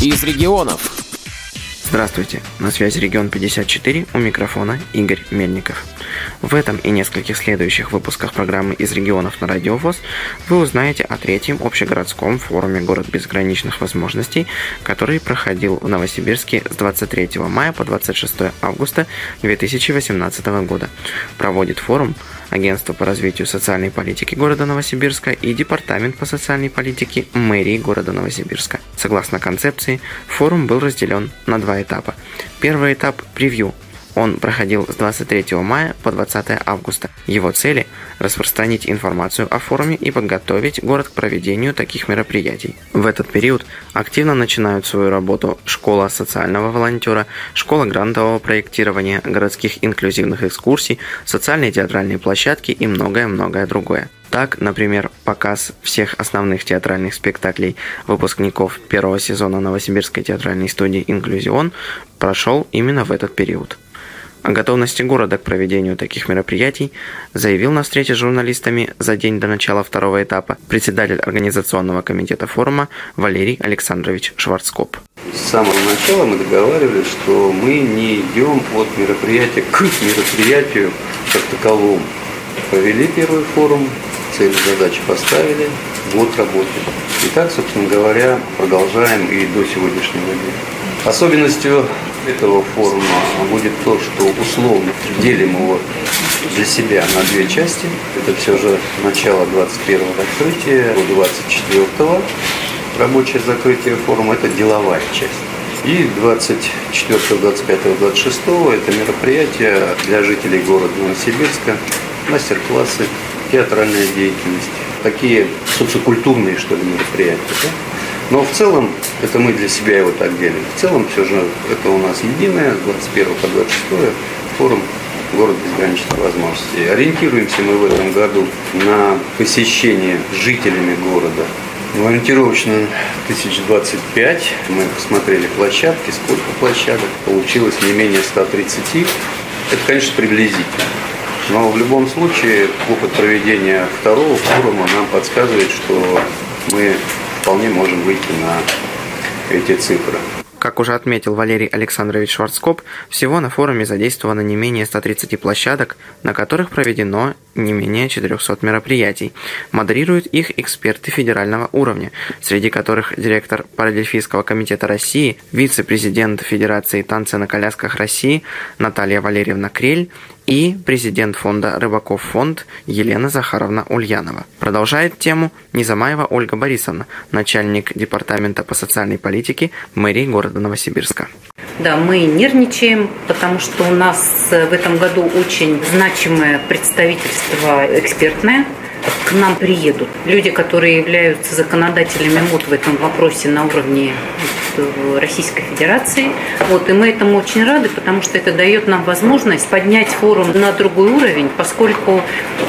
из регионов. Здравствуйте, на связи Регион 54, у микрофона Игорь Мельников. В этом и нескольких следующих выпусках программы «Из регионов на Радио ВОЗ» вы узнаете о третьем общегородском форуме «Город безграничных возможностей», который проходил в Новосибирске с 23 мая по 26 августа 2018 года. Проводит форум Агентство по развитию социальной политики города Новосибирска и Департамент по социальной политике мэрии города Новосибирска. Согласно концепции, форум был разделен на два этапа. Первый этап – превью – он проходил с 23 мая по 20 августа. Его цели – распространить информацию о форуме и подготовить город к проведению таких мероприятий. В этот период активно начинают свою работу школа социального волонтера, школа грантового проектирования, городских инклюзивных экскурсий, социальные театральные площадки и многое-многое другое. Так, например, показ всех основных театральных спектаклей выпускников первого сезона Новосибирской театральной студии «Инклюзион» прошел именно в этот период. О готовности города к проведению таких мероприятий заявил на встрече с журналистами за день до начала второго этапа председатель Организационного комитета форума Валерий Александрович Шварцкоп. С самого начала мы договаривались, что мы не идем от мероприятия к мероприятию как таковому. Провели первый форум, цели задачи поставили, год работы. И так, собственно говоря, продолжаем и до сегодняшнего дня. Особенностью этого форума будет то, что условно делим его для себя на две части. Это все же начало 21-го открытия, 24-го рабочее закрытие форума, это деловая часть. И 24, 25, 26 это мероприятие для жителей города Новосибирска, мастер-классы, театральная деятельность, такие социокультурные, что ли, мероприятия. Да? Но в целом, это мы для себя его так делим. В целом, все же, это у нас единое, с 21 по 26 форум город безграничных возможностей. Ориентируемся мы в этом году на посещение жителями города. Ориентировочно 1025. Мы посмотрели площадки, сколько площадок. Получилось не менее 130. Это, конечно, приблизительно. Но в любом случае опыт проведения второго форума нам подсказывает, что мы вполне можем выйти на эти цифры. Как уже отметил Валерий Александрович Шварцкоп, всего на форуме задействовано не менее 130 площадок, на которых проведено не менее 400 мероприятий. Модерируют их эксперты федерального уровня, среди которых директор Парадельфийского комитета России, вице-президент Федерации танца на колясках России Наталья Валерьевна Крель и президент фонда «Рыбаков фонд» Елена Захаровна Ульянова. Продолжает тему Низамаева Ольга Борисовна, начальник департамента по социальной политике мэрии города Новосибирска. Да, мы нервничаем, потому что у нас в этом году очень значимое представительство экспертное – к нам приедут. Люди, которые являются законодателями МОД в этом вопросе на уровне Российской Федерации. Вот, и мы этому очень рады, потому что это дает нам возможность поднять форум на другой уровень, поскольку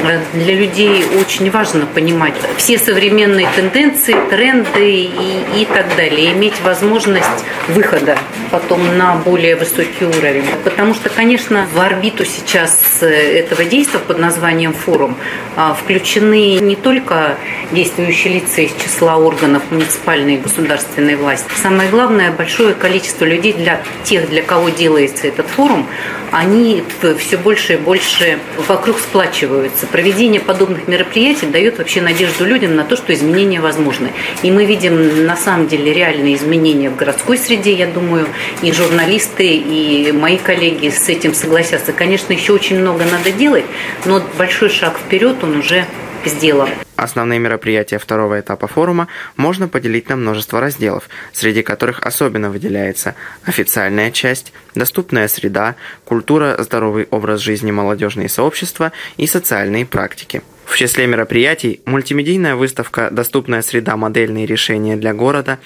э, для людей очень важно понимать все современные тенденции, тренды и, и так далее, иметь возможность выхода потом на более высокий уровень. Потому что, конечно, в орбиту сейчас э, этого действия под названием форум а, включены не только действующие лица из числа органов муниципальной и государственной власти. Самое главное, большое количество людей для тех, для кого делается этот форум, они все больше и больше вокруг сплачиваются. Проведение подобных мероприятий дает вообще надежду людям на то, что изменения возможны. И мы видим на самом деле реальные изменения в городской среде, я думаю, и журналисты, и мои коллеги с этим согласятся. Конечно, еще очень много надо делать, но большой шаг вперед он уже сделан. Основные мероприятия второго этапа форума можно поделить на множество разделов, среди которых особенно выделяется официальная часть, доступная среда, культура, здоровый образ жизни, молодежные сообщества и социальные практики. В числе мероприятий мультимедийная выставка «Доступная среда. Модельные решения для города»,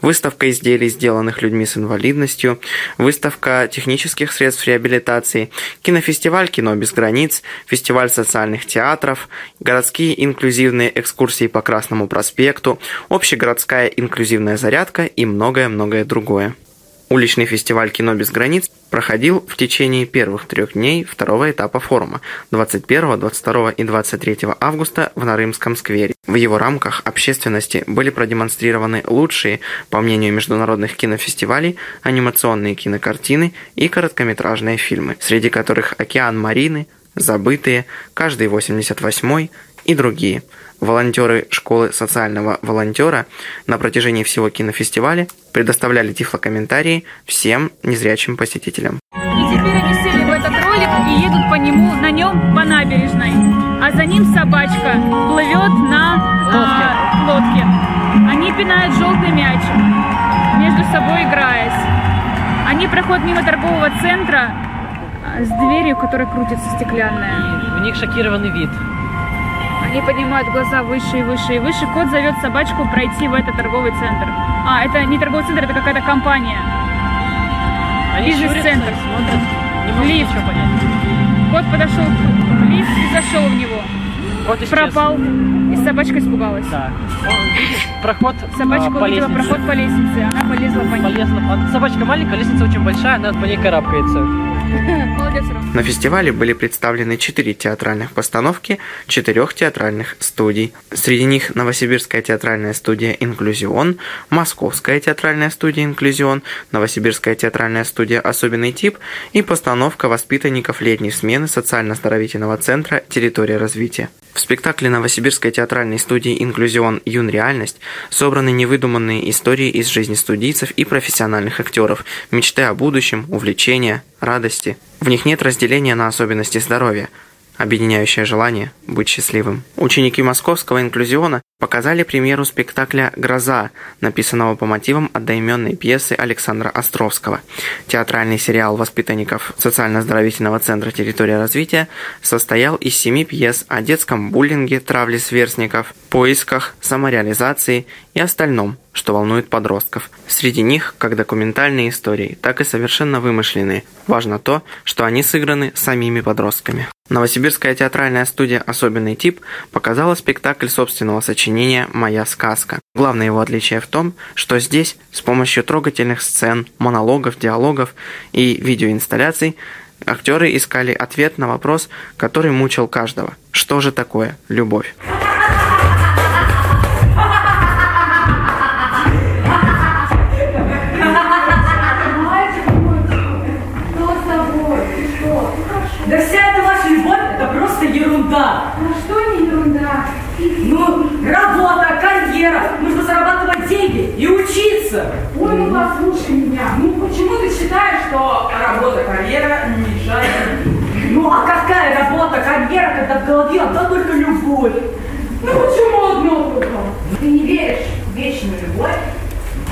выставка изделий, сделанных людьми с инвалидностью, выставка технических средств реабилитации, кинофестиваль «Кино без границ», фестиваль социальных театров, городские инклюзивные экскурсии по Красному проспекту, общегородская инклюзивная зарядка и многое-многое другое. Уличный фестиваль «Кино без границ» проходил в течение первых трех дней второго этапа форума 21, 22 и 23 августа в Нарымском сквере. В его рамках общественности были продемонстрированы лучшие, по мнению международных кинофестивалей, анимационные кинокартины и короткометражные фильмы, среди которых «Океан Марины», «Забытые», «Каждый 88 и другие – волонтеры школы социального волонтера на протяжении всего кинофестиваля предоставляли тифлокомментарии всем незрячим посетителям. И теперь они сели в этот ролик и едут по нему, на нем по набережной. А за ним собачка плывет на лодке. А, лодке. Они пинают желтый мячик, между собой играясь. Они проходят мимо торгового центра а, с дверью, которая крутится стеклянная. И у них шокированный вид. Они поднимают глаза выше и выше и выше. Кот зовет собачку пройти в этот торговый центр. А, это не торговый центр, это какая-то компания. Бизнес-центр. не Лифт. Кот подошел в лифт и зашел в него. Исчез. Пропал. И собачка испугалась. Да. Он видит проход Собачка а, по увидела лестнице. проход по лестнице. Она полезла по ней. Полезла по- Собачка маленькая, лестница очень большая, она по ней карабкается. На фестивале были представлены четыре театральных постановки четырех театральных студий. Среди них Новосибирская театральная студия «Инклюзион», Московская театральная студия «Инклюзион», Новосибирская театральная студия «Особенный тип» и постановка воспитанников летней смены социально-оздоровительного центра «Территория развития». В спектакле Новосибирской театральной студии «Инклюзион. Юн. Реальность» собраны невыдуманные истории из жизни студийцев и профессиональных актеров, мечты о будущем, увлечения, радости. В них нет разделения на особенности здоровья, объединяющее желание быть счастливым. Ученики московского инклюзиона показали премьеру спектакля «Гроза», написанного по мотивам одноименной пьесы Александра Островского. Театральный сериал воспитанников социально-оздоровительного центра «Территория развития» состоял из семи пьес о детском буллинге, травле сверстников, поисках, самореализации и остальном, что волнует подростков. Среди них как документальные истории, так и совершенно вымышленные. Важно то, что они сыграны самими подростками. Новосибирская театральная студия «Особенный тип» показала спектакль собственного сочинения «Моя сказка». Главное его отличие в том, что здесь с помощью трогательных сцен, монологов, диалогов и видеоинсталляций актеры искали ответ на вопрос, который мучил каждого. Что же такое любовь? Почему ты считаешь, что работа, карьера не мешает? Ну, а какая работа, карьера, когда в голове одна только любовь? Ну, почему одно только? Ты не веришь в вечную любовь?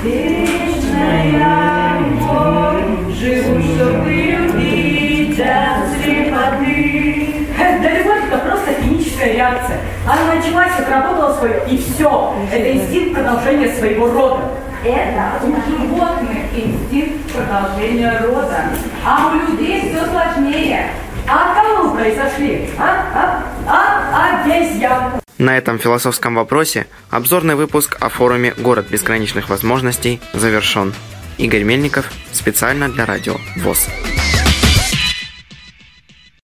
Вечная любовь, живу, чтобы любить до слепоты. Да любовь это просто химическая реакция. Она началась, отработала свое, и все. Это инстинкт продолжения своего рода. Это у животных инстинкт продолжения рода. А у людей все сложнее. А вы произошли? А? А? От обезьян. На этом философском вопросе обзорный выпуск о форуме «Город безграничных возможностей» завершен. Игорь Мельников специально для радио ВОЗ.